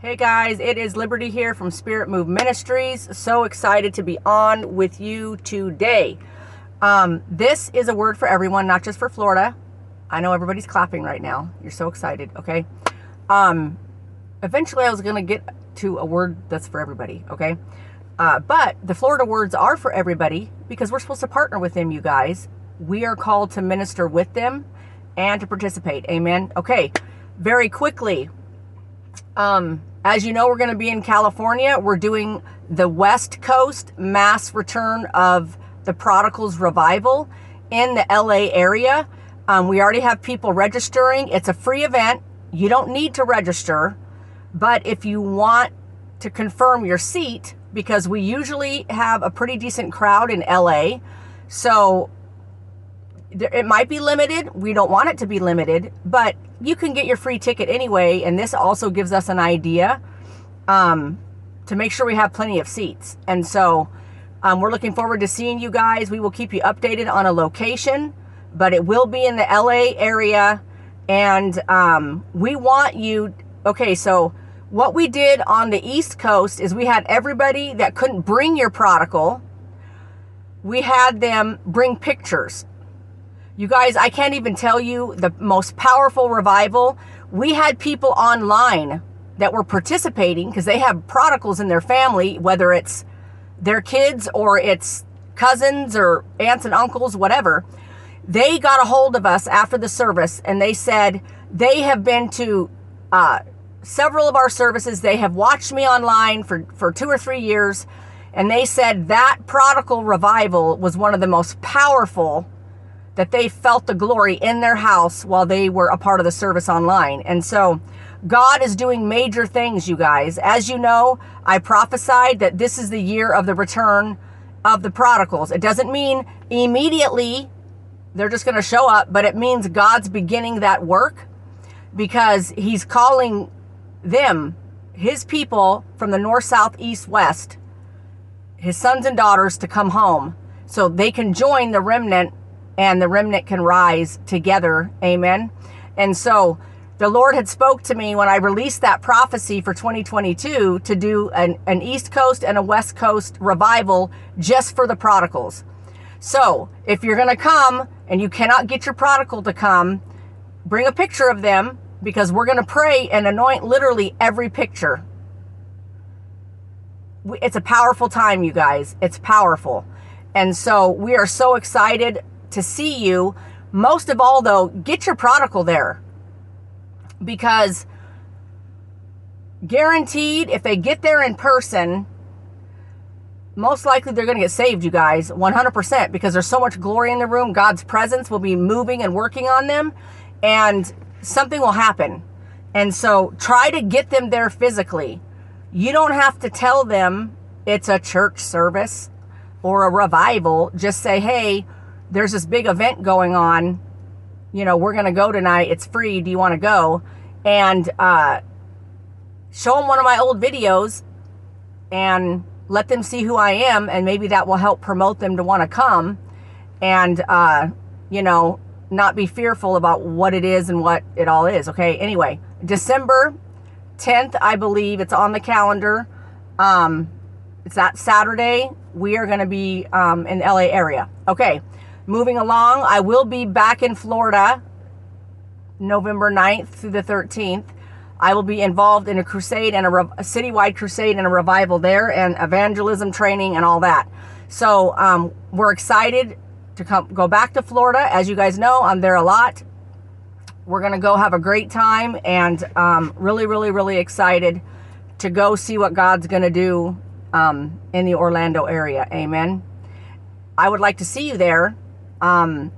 Hey guys, it is Liberty here from Spirit Move Ministries. So excited to be on with you today. Um, this is a word for everyone, not just for Florida. I know everybody's clapping right now. You're so excited, okay? Um, eventually, I was going to get to a word that's for everybody, okay? Uh, but the Florida words are for everybody because we're supposed to partner with them, you guys. We are called to minister with them and to participate. Amen. Okay, very quickly. Um, as you know, we're going to be in California. We're doing the West Coast mass return of the Prodigals Revival in the LA area. Um, we already have people registering. It's a free event. You don't need to register. But if you want to confirm your seat, because we usually have a pretty decent crowd in LA, so it might be limited. We don't want it to be limited, but you can get your free ticket anyway. And this also gives us an idea um, to make sure we have plenty of seats. And so um, we're looking forward to seeing you guys. We will keep you updated on a location, but it will be in the LA area. And um, we want you, okay, so what we did on the East Coast is we had everybody that couldn't bring your prodigal, we had them bring pictures you guys, I can't even tell you the most powerful revival. We had people online that were participating because they have prodigals in their family, whether it's their kids or it's cousins or aunts and uncles, whatever. They got a hold of us after the service and they said they have been to uh, several of our services. They have watched me online for, for two or three years. And they said that prodigal revival was one of the most powerful that they felt the glory in their house while they were a part of the service online. And so God is doing major things, you guys. As you know, I prophesied that this is the year of the return of the prodigals. It doesn't mean immediately they're just going to show up, but it means God's beginning that work because he's calling them, his people from the north, south, east, west, his sons and daughters to come home so they can join the remnant and the remnant can rise together. Amen. And so the Lord had spoke to me when I released that prophecy for 2022 to do an, an East Coast and a West Coast revival just for the prodigals. So if you're going to come and you cannot get your prodigal to come, bring a picture of them because we're going to pray and anoint literally every picture. It's a powerful time, you guys. It's powerful. And so we are so excited to see you. Most of all, though, get your prodigal there because guaranteed, if they get there in person, most likely they're going to get saved, you guys, 100%, because there's so much glory in the room. God's presence will be moving and working on them, and something will happen. And so try to get them there physically. You don't have to tell them it's a church service. or a revival, just say, hey, there's this big event going on. You know, we're going to go tonight. It's free. Do you want to go? And uh, show them one of my old videos and let them see who I am. And maybe that will help promote them to want to come and, uh, you know, not be fearful about what it is and what it all is. Okay. Anyway, December 10th, I believe it's on the calendar. Um, it's that Saturday. We are going to be um, in LA area. Okay. Moving along, I will be back in Florida November 9th through the 13th. I will be involved in a crusade and a, re- a citywide crusade and a revival there and evangelism training and all that. So um, we're excited to come go back to Florida. As you guys know, I'm there a lot. We're gonna go have a great time and um, really, really, really excited to go see what God's gonna do um, in the Orlando area. Amen. I would like to see you there. Um,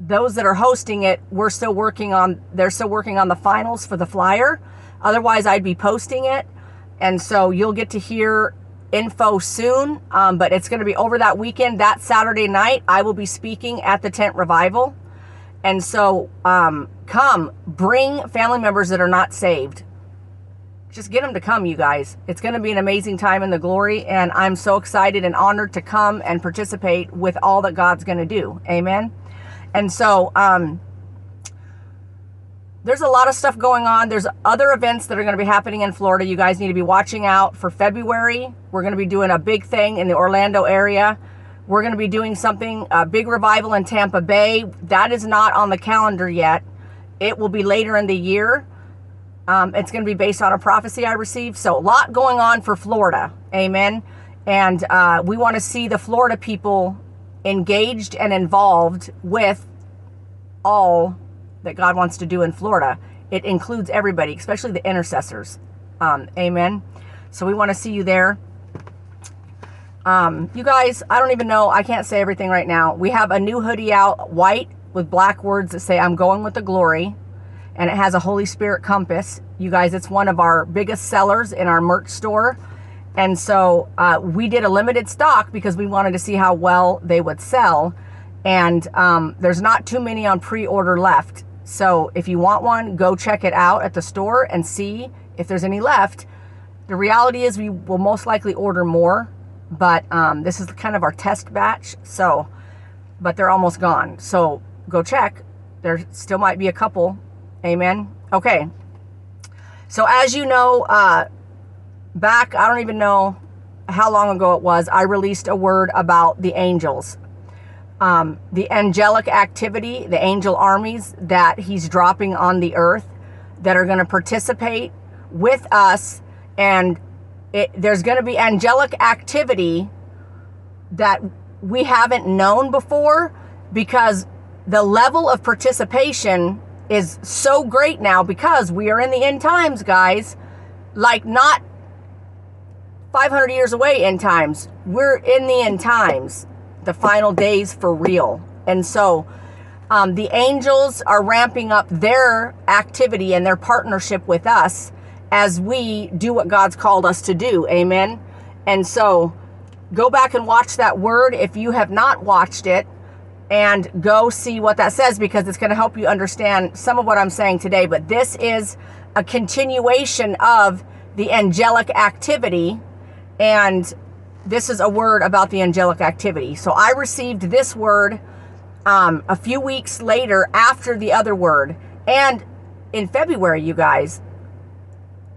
those that are hosting it, we're still working on, they're still working on the finals for the flyer. Otherwise, I'd be posting it. And so you'll get to hear info soon. Um, but it's going to be over that weekend. That Saturday night, I will be speaking at the tent revival. And so um, come, bring family members that are not saved just get them to come, you guys. It's going to be an amazing time in the glory, and I'm so excited and honored to come and participate with all that God's going to do. Amen. And so, um, there's a lot of stuff going on. There's other events that are going to be happening in Florida. You guys need to be watching out for February. We're going to be doing a big thing in the Orlando area. We're going to be doing something, a big revival in Tampa Bay. That is not on the calendar yet. It will be later in the year. Um, it's going to be based on a prophecy I received. So, a lot going on for Florida. Amen. And uh, we want to see the Florida people engaged and involved with all that God wants to do in Florida. It includes everybody, especially the intercessors. Um, amen. So, we want to see you there. Um, you guys, I don't even know. I can't say everything right now. We have a new hoodie out, white with black words that say, I'm going with the glory and it has a Holy Spirit compass. You guys, it's one of our biggest sellers in our merch store. And so uh, we did a limited stock because we wanted to see how well they would sell. And um, there's not too many on pre order left. So if you want one, go check it out at the store and see if there's any left. The reality is, we will most likely order more, but um, this is kind of our test batch. So, but they're almost gone. So go check. There still might be a couple Amen. Okay. So as you know, uh, back, I don't even know how long ago it was, I released a word about the angels. Um, the angelic activity, the angel armies that he's dropping on the earth that are going to participate with us. And it, there's going to be angelic activity that we haven't known before because the level of participation is so great now because we are in the end times, guys. Like, not 500 years away end times. We're in the end times, the final days for real. And so, um, the angels are ramping up their activity and their partnership with us as we do what God's called us to do. Amen. And so, go back and watch that word if you have not watched it and go see what that says because it's going to help you understand some of what I'm saying today. But this is a continuation of the angelic activity, and this is a word about the angelic activity. So I received this word um, a few weeks later after the other word, and in February, you guys,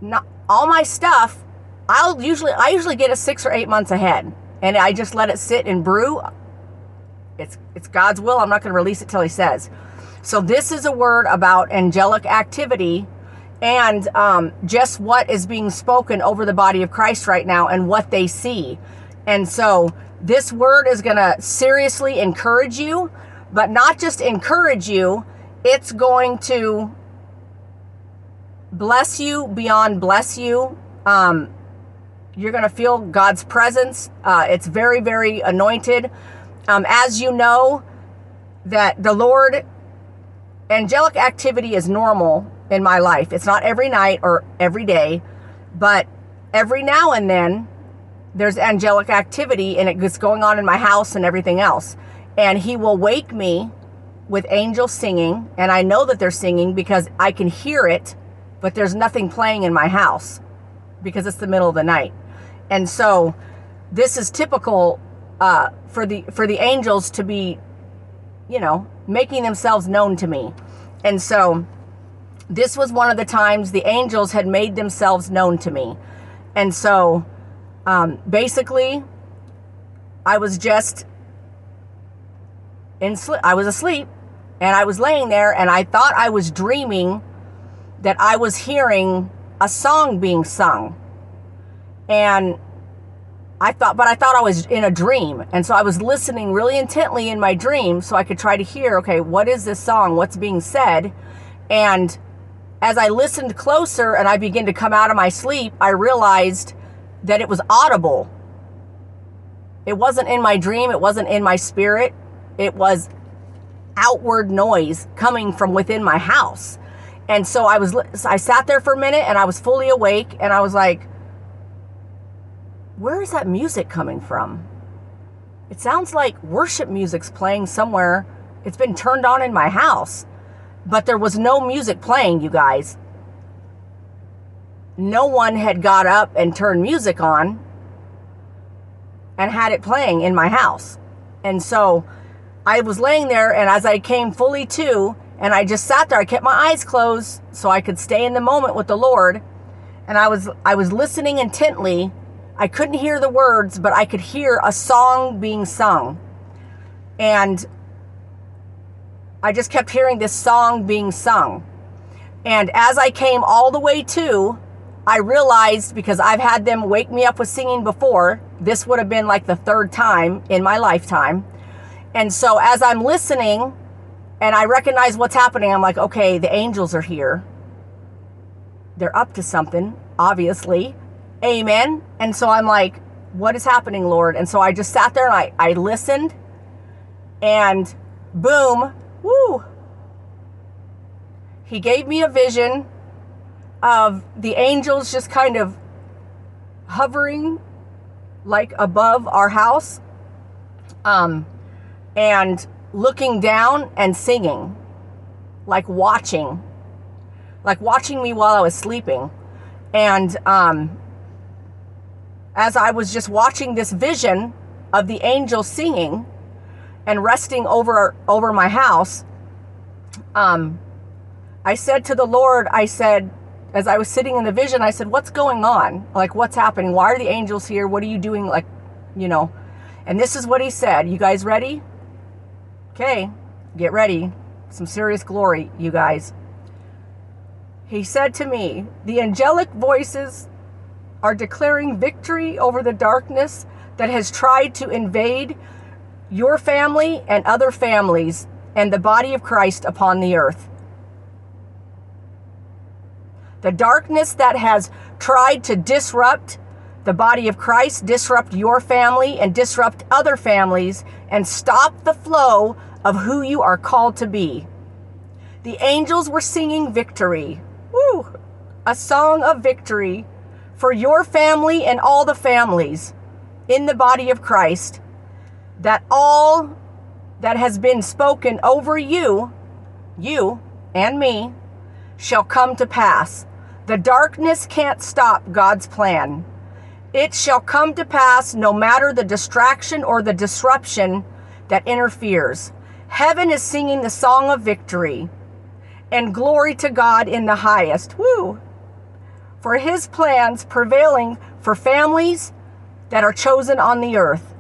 not all my stuff. I'll usually I usually get a six or eight months ahead, and I just let it sit and brew. It's it's God's will. I'm not going to release it till He says. So this is a word about angelic activity and um, just what is being spoken over the body of Christ right now and what they see. And so this word is going to seriously encourage you, but not just encourage you, it's going to bless you beyond bless you. Um, you're going to feel God's presence. Uh, it's very, very anointed. Um, as you know, that the Lord, angelic activity is normal in my life. It's not every night or every day, but every now and then, there's angelic activity and it's going on in my house and everything else. And he will wake me with angels singing, and I know that they're singing because I can hear it, but there's nothing playing in my house because it's the middle of the night. And so this is typical uh, for the for the angels to be, you know, making themselves known to me. And so this was one of the times the angels had made themselves known to me. And so um, basically, I was just in sleep. I was asleep and I was laying there and I thought I was dreaming that I was hearing a song being sung. And I thought, but I thought I was in a dream. And so I was listening really intently in my dream so I could try to hear, okay, what is this song? What's being said? And as I listened closer and I began to come out of my sleep, I realized that it was audible. It wasn't in my dream, it wasn't in my spirit. It was outward noise coming from within my house. And so I was I sat there for a minute and I was fully awake and I was like where is that music coming from? It sounds like worship music's playing somewhere. It's been turned on in my house. But there was no music playing, you guys no one had got up and turned music on and had it playing in my house. And so I was laying there, and as I came fully to, and I just sat there, I kept my eyes closed so I could stay in the moment with the Lord. And I was I was listening intently. I couldn't hear the words, but I could hear a song being sung. And I just kept hearing this song being sung. And as I came all the way to, I realized because I've had them wake me up with singing before, this would have been like the third time in my lifetime. And so as I'm listening and I recognize what's happening, I'm like, okay, the angels are here. They're up to something, obviously. Amen. And so I'm like, what is happening, Lord? And so I just sat there and I, I listened and boom, woo. He gave me a vision of the angels just kind of hovering like above our house um, and looking down and singing, like watching, like watching me while I was sleeping. And um, as I was just watching this vision of the angels singing and resting over over my house, um, I said to the Lord, I said, as I was sitting in the vision, I said, What's going on? Like, what's happening? Why are the angels here? What are you doing? Like, you know. And this is what he said. You guys ready? Okay, get ready. Some serious glory, you guys. He said to me, The angelic voices are declaring victory over the darkness that has tried to invade your family and other families and the body of Christ upon the earth. The darkness that has tried to disrupt the body of Christ, disrupt your family, and disrupt other families, and stop the flow of who you are called to be. The angels were singing victory. Woo! A song of victory for your family and all the families in the body of Christ. That all that has been spoken over you, you and me, shall come to pass. The darkness can't stop God's plan. It shall come to pass no matter the distraction or the disruption that interferes. Heaven is singing the song of victory and glory to God in the highest. Woo! For his plans prevailing for families that are chosen on the earth.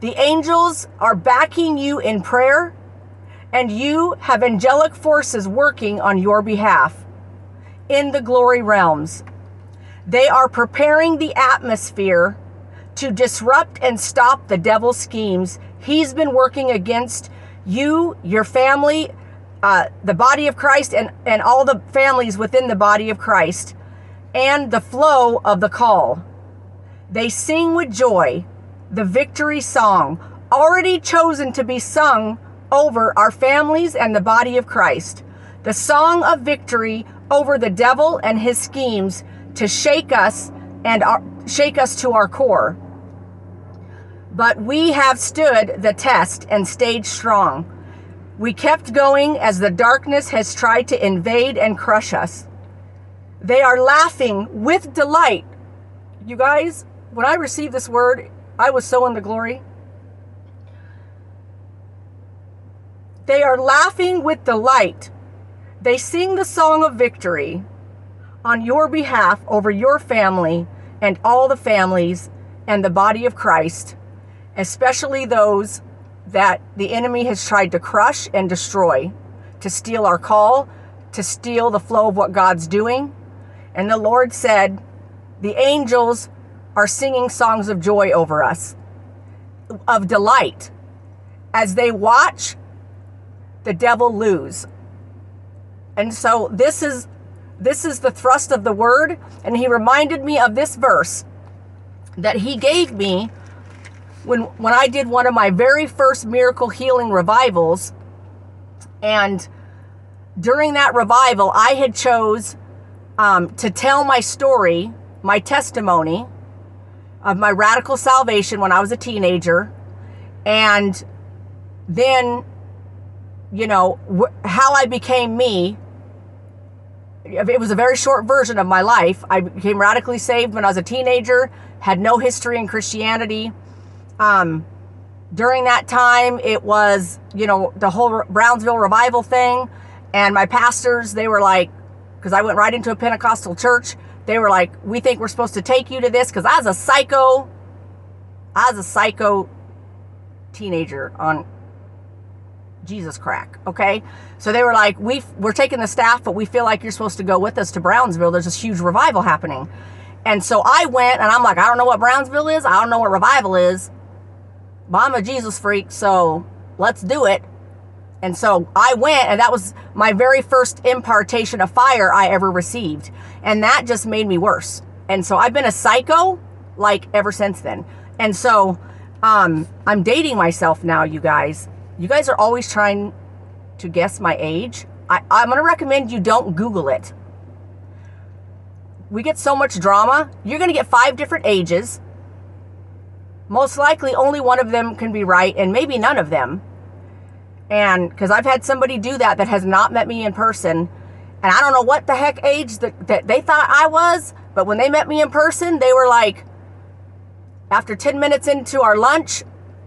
The angels are backing you in prayer, and you have angelic forces working on your behalf in the glory realms. They are preparing the atmosphere to disrupt and stop the devil's schemes. He's been working against you, your family, uh, the body of Christ, and, and all the families within the body of Christ, and the flow of the call. They sing with joy the victory song, already chosen to be sung over our families and the body of Christ. The song of victory over the devil and his schemes to shake us and our, shake us to our core. But we have stood the test and stayed strong. We kept going as the darkness has tried to invade and crush us. They are laughing with delight. You guys, when I received this word, I was so in the glory. They are laughing with delight. They sing the song of victory on your behalf over your family and all the families and the body of Christ, especially those that the enemy has tried to crush and destroy, to steal our call, to steal the flow of what God's doing. And the Lord said, The angels are singing songs of joy over us, of delight, as they watch the devil lose. And so this is this is the thrust of the word. And he reminded me of this verse that he gave me when when I did one of my very first miracle healing revivals. And during that revival I had chose um, to tell my story my testimony of my radical salvation when I was a teenager and then you know wh- how I became me it was a very short version of my life. I became radically saved when I was a teenager, had no history in Christianity. Um, during that time, it was, you know, the whole Brownsville revival thing. And my pastors, they were like, because I went right into a Pentecostal church, they were like, we think we're supposed to take you to this because I was a psycho, I was a psycho teenager on Jesus crack. Okay. So they were like, we we're taking the staff, but we feel like you're supposed to go with us to Brownsville. There's this huge revival happening. And so I went and I'm like, I don't know what Brownsville is. I don't know what revival is. But I'm a Jesus freak. So let's do it. And so I went and that was my very first impartation of fire I ever received. And that just made me worse. And so I've been a psycho like ever since then. And so um, I'm dating myself now, you guys you guys are always trying to guess my age. I, I'm going to recommend you don't Google it. We get so much drama. You're going to get five different ages. Most likely, only one of them can be right, and maybe none of them. And because I've had somebody do that that has not met me in person, and I don't know what the heck age that, that they thought I was, but when they met me in person, they were like, after 10 minutes into our lunch,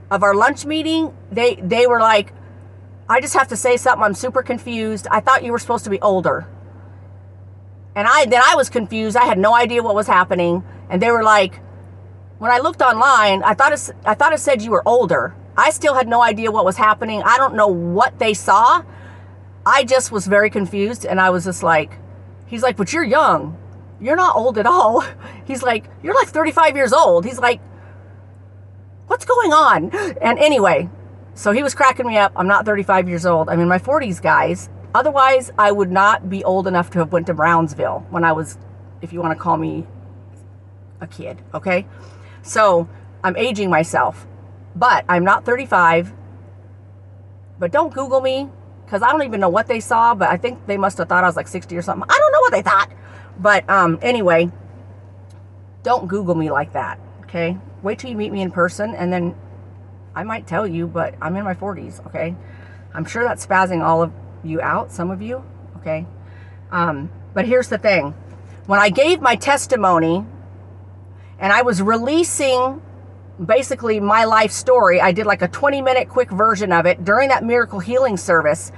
of our lunch meeting, they they were like, I just have to say something. I'm super confused. I thought you were supposed to be older. And I then I was confused. I had no idea what was happening. And they were like, when I looked online, I thought it, I thought it said you were older. I still had no idea what was happening. I don't know what they saw. I just was very confused and I was just like, he's like, but you're young. You're not old at all. He's like, you're like 35 years old. He's like, what's going on? And anyway, so he was cracking me up. I'm not 35 years old. I'm in my 40s, guys. Otherwise, I would not be old enough to have went to Brownsville when I was, if you want to call me a kid, okay? So I'm aging myself, but I'm not 35. But don't Google me because I don't even know what they saw, but I think they must have thought I was like 60 or something. I don't know what they thought. But um, anyway, don't Google me like that, okay? wait till you meet me in person and then I might tell you, but I'm in my 40s, okay? I'm sure that's spazzing all of you out, some of you, okay? Um, but here's the thing. When I gave my testimony and I was releasing basically my life story, I did like a 20 minute quick version of it during that miracle healing service.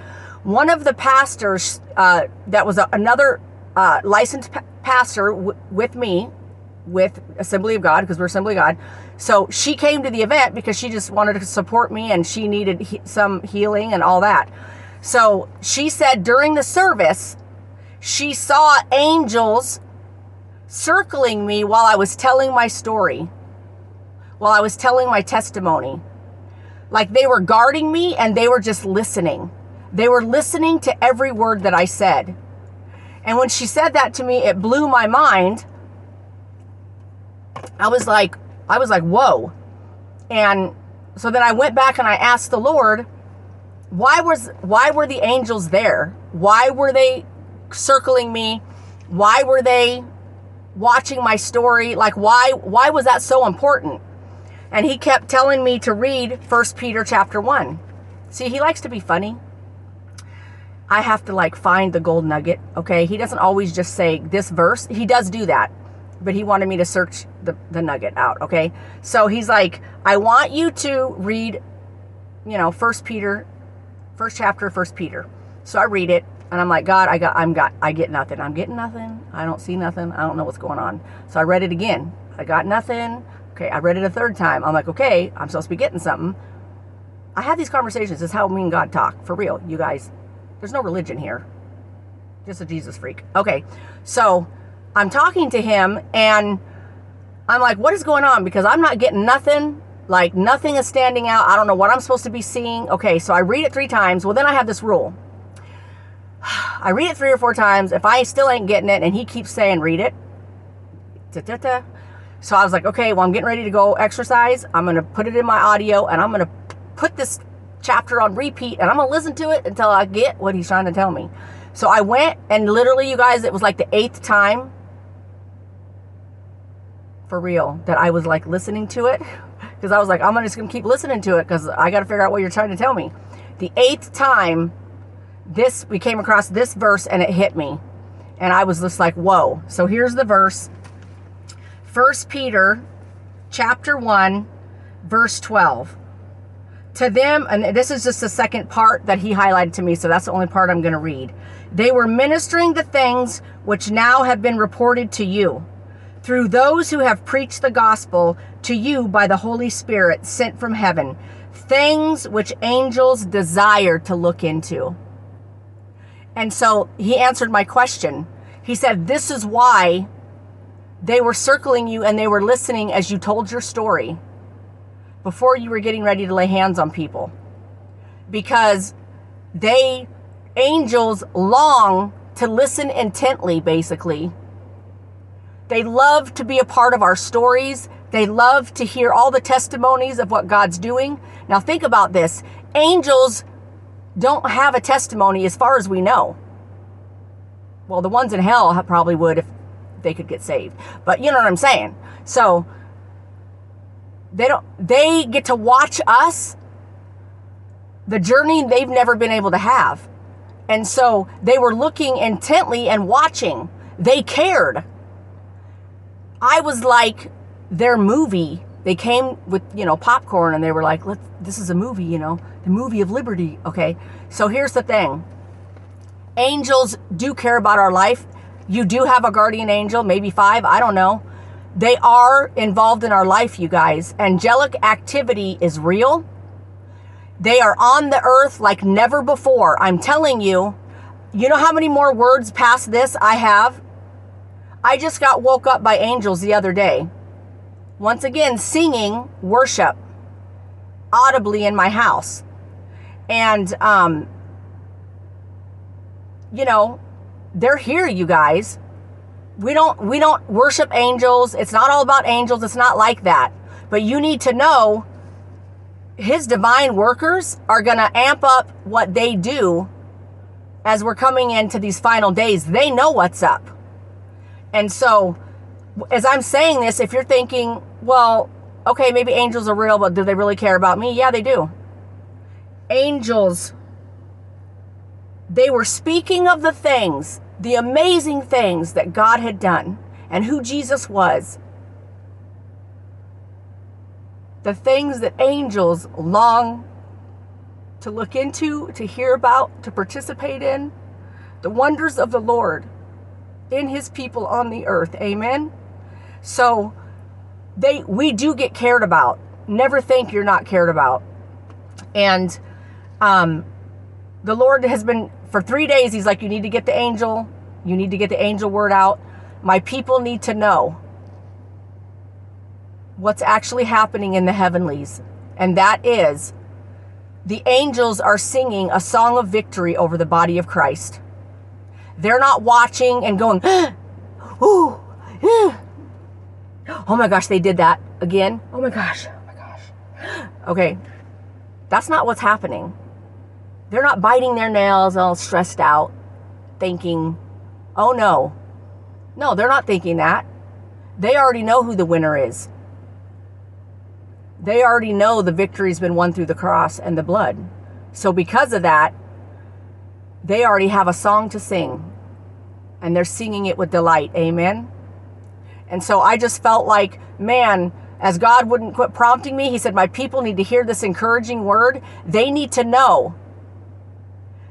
One of the pastors uh, that was a, another uh, licensed pa- pastor w- with me with Assembly of God because we're Assembly of God. So she came to the event because she just wanted to support me and she needed he- some healing and all that. So she said during the service, she saw angels circling me while I was telling my story, while I was telling my testimony. Like they were guarding me and they were just listening. They were listening to every word that I said. And when she said that to me, it blew my mind I was like, I was like, whoa. And so then I went back and I asked the Lord, why was why were the angels there? Why were they circling me? Why were they watching my story? Like why why was that so important? And he kept telling me to read First Peter chapter 1. See, he likes to be funny. I have to like find the gold nugget, okay? He doesn't always just say this verse. He does do that, but he wanted me to search the, the nugget out, okay? So he's like, I want you to read, you know, First Peter, first chapter, First Peter. So I read it, and I'm like, God, I got, I'm got, I get nothing. I'm getting nothing. I don't see nothing. I don't know what's going on. So I read it again. I got nothing. Okay, I read it a third time. I'm like, okay, I'm supposed to be getting something. I have these conversations. This is how me and God talk. For real, you guys. There's no religion here. Just a Jesus freak. Okay, so I'm talking to him and I'm like, what is going on? Because I'm not getting nothing. Like, nothing is standing out. I don't know what I'm supposed to be seeing. Okay, so I read it three times. Well, then I have this rule. I read it three or four times. If I still ain't getting it and he keeps saying, read it. So I was like, okay, well, I'm getting ready to go exercise. I'm going to put it in my audio and I'm going to put this chapter on repeat and I'm going to listen to it until I get what he's trying to tell me. So I went and literally, you guys, it was like the eighth time for real that I was like listening to it because I was like, I'm just going to keep listening to it because I got to figure out what you're trying to tell me. The eighth time, this we came across this verse and it hit me. And I was just like, whoa. So here's the verse. First Peter chapter 1, verse 12 to them, and this is just the second part that he highlighted to me, so that's the only part I'm going to read. They were ministering the things which now have been reported to you through those who have preached the gospel to you by the Holy Spirit sent from heaven, things which angels desire to look into. And so he answered my question. He said, This is why they were circling you and they were listening as you told your story before you were getting ready to lay hands on people. Because they angels long to listen intently basically. They love to be a part of our stories. They love to hear all the testimonies of what god's doing. Now think about this. Angels don't have a testimony as far as we know. Well the ones in hell probably would if they could get saved but you know what i'm saying so they don't they get to watch us the journey they've never been able to have. And so they were looking intently and watching. They cared. I was like their movie. They came with, you know, popcorn and they were like, Let's, this is a movie, you know, the movie of liberty. Okay. So here's the thing angels do care about our life. You do have a guardian angel, maybe five, I don't know. They are involved in our life, you guys. Angelic activity is real. They are on the earth like never before. I'm telling you, you know how many more words past this I have? I just got woke up by angels the other day. Once again, singing worship audibly in my house. And, um, you know, they're here, you guys we don't we don't worship angels. It's not all about angels. It's not like that. But you need to know his divine workers are going to amp up what they do as we're coming into these final days. They know what's up. And so as I'm saying this, if you're thinking, well, okay, maybe angels are real, but do they really care about me? Yeah, they do. Angels they were speaking of the things the amazing things that God had done and who Jesus was. The things that angels long to look into, to hear about, to participate in. The wonders of the Lord in his people on the earth. Amen. So they we do get cared about. Never think you're not cared about. And um the Lord has been for three days, he's like, You need to get the angel. You need to get the angel word out. My people need to know what's actually happening in the heavenlies. And that is the angels are singing a song of victory over the body of Christ. They're not watching and going, oh my gosh, they did that again. Oh my gosh, oh my gosh. Okay, that's not what's happening. They're not biting their nails all stressed out, thinking, oh no. No, they're not thinking that. They already know who the winner is. they already know the victory's been won through the cross and the blood. So, because of that, they already have a song to sing and they're singing it with delight. Amen. And so I just felt like, man, as God wouldn't quit prompting me, He said, My people need to hear this encouraging word. They need to know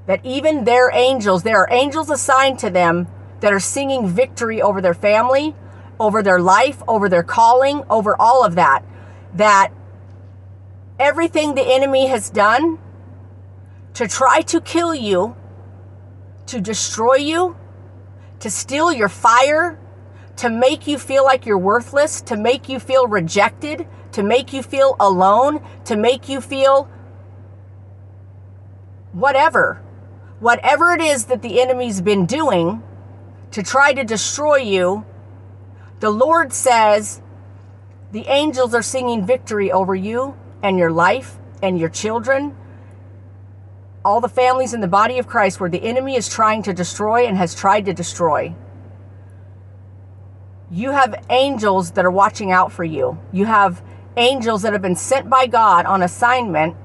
that even their angels, there are angels assigned to them that are singing victory over their family, over their life, over their calling, over all of that. That everything the enemy has done to try to kill you, to destroy you, to steal your fire, to make you feel like you're worthless, to make you feel rejected, to make you feel alone, to make you feel whatever. Whatever it is that the enemy's been doing to try to destroy you, the Lord says the angels are singing victory over you and your life and your children. All the families in the body of Christ where the enemy is trying to destroy and has tried to destroy you have angels that are watching out for you. You have angels that have been sent by God on assignment.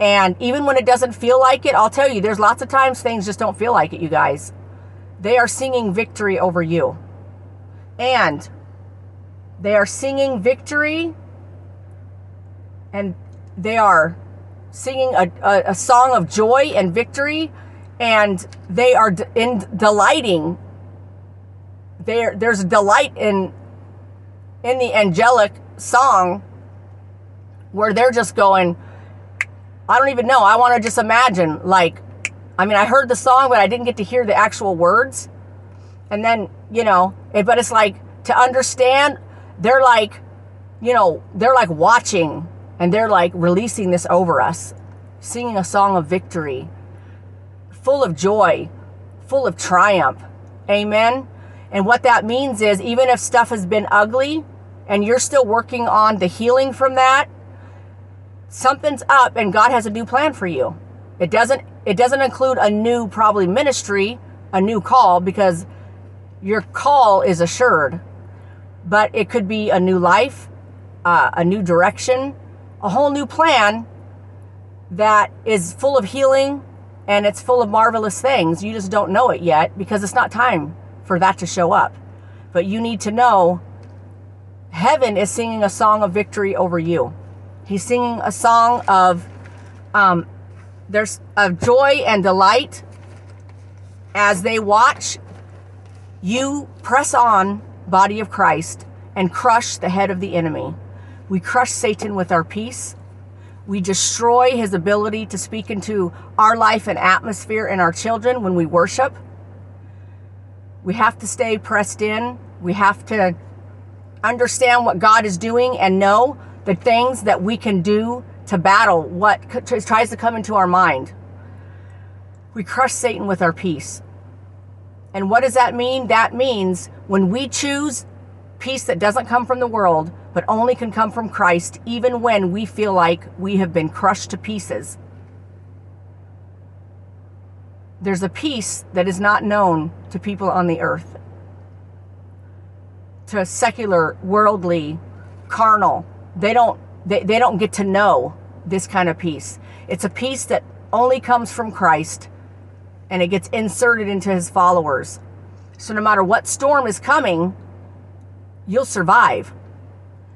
And even when it doesn't feel like it, I'll tell you, there's lots of times things just don't feel like it, you guys. They are singing victory over you. And they are singing victory and they are singing a, a, a song of joy and victory and they are in delighting there there's a delight in in the angelic song where they're just going I don't even know. I want to just imagine like I mean, I heard the song but I didn't get to hear the actual words. And then, you know, it, but it's like to understand they're like you know, they're like watching and they're like releasing this over us, singing a song of victory, full of joy, full of triumph. Amen. And what that means is even if stuff has been ugly and you're still working on the healing from that, something's up and God has a new plan for you. It doesn't it doesn't include a new probably ministry, a new call because your call is assured. But it could be a new life, uh, a new direction, a whole new plan that is full of healing and it's full of marvelous things. You just don't know it yet because it's not time for that to show up. But you need to know heaven is singing a song of victory over you. He's singing a song of um, there's of joy and delight as they watch you press on, body of Christ, and crush the head of the enemy. We crush Satan with our peace. We destroy his ability to speak into our life and atmosphere and our children when we worship. We have to stay pressed in. We have to understand what God is doing and know the things that we can do to battle what tries to come into our mind. We crush Satan with our peace. And what does that mean? That means when we choose peace that doesn't come from the world, but only can come from Christ, even when we feel like we have been crushed to pieces there's a peace that is not known to people on the earth, to secular, worldly, carnal. They don't they, they don't get to know this kind of peace. It's a peace that only comes from Christ and it gets inserted into his followers. So no matter what storm is coming, you'll survive.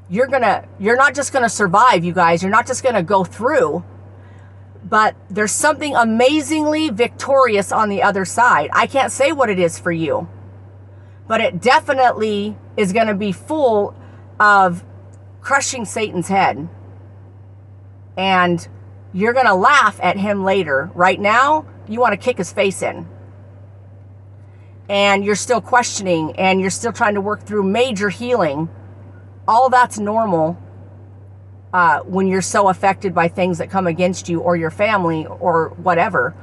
You're going to you're not just going to survive, you guys. You're not just going to go through but there's something amazingly victorious on the other side. I can't say what it is for you, but it definitely is going to be full of crushing Satan's head. And you're going to laugh at him later. Right now, you want to kick his face in. And you're still questioning and you're still trying to work through major healing. All that's normal uh, when you're so affected by things that come against you or your family or whatever.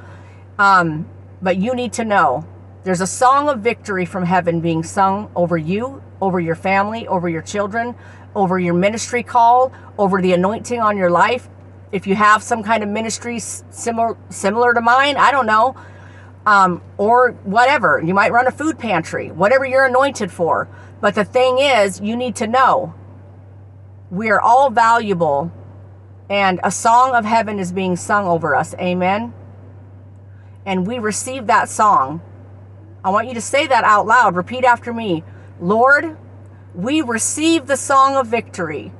Um, but you need to know there's a song of victory from heaven being sung over you, over your family, over your children, over your ministry call, over the anointing on your life. If you have some kind of ministry similar similar to mine, I don't know, um, or whatever, you might run a food pantry, whatever you're anointed for. But the thing is, you need to know We are all valuable, and a song of heaven is being sung over us. Amen. And we receive that song. I want you to say that out loud. Repeat after me Lord, we receive the song of victory.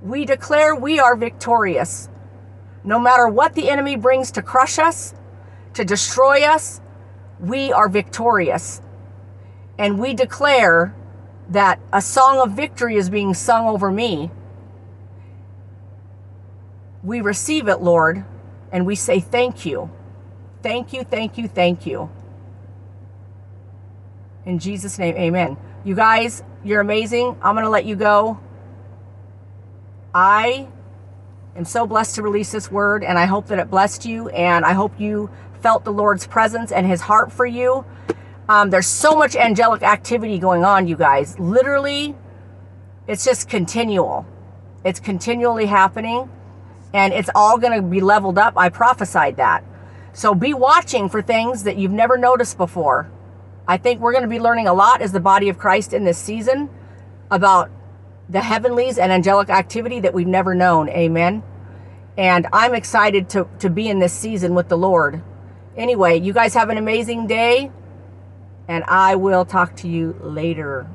We declare we are victorious. No matter what the enemy brings to crush us, to destroy us, we are victorious. And we declare that a song of victory is being sung over me. We receive it, Lord, and we say thank you. Thank you, thank you, thank you. In Jesus' name, amen. You guys, you're amazing. I'm going to let you go. I am so blessed to release this word, and I hope that it blessed you, and I hope you felt the Lord's presence and his heart for you. Um, there's so much angelic activity going on, you guys. Literally, it's just continual. It's continually happening, and it's all going to be leveled up. I prophesied that. So be watching for things that you've never noticed before. I think we're going to be learning a lot as the body of Christ in this season about the heavenlies and angelic activity that we've never known. Amen. And I'm excited to, to be in this season with the Lord. Anyway, you guys have an amazing day, and I will talk to you later.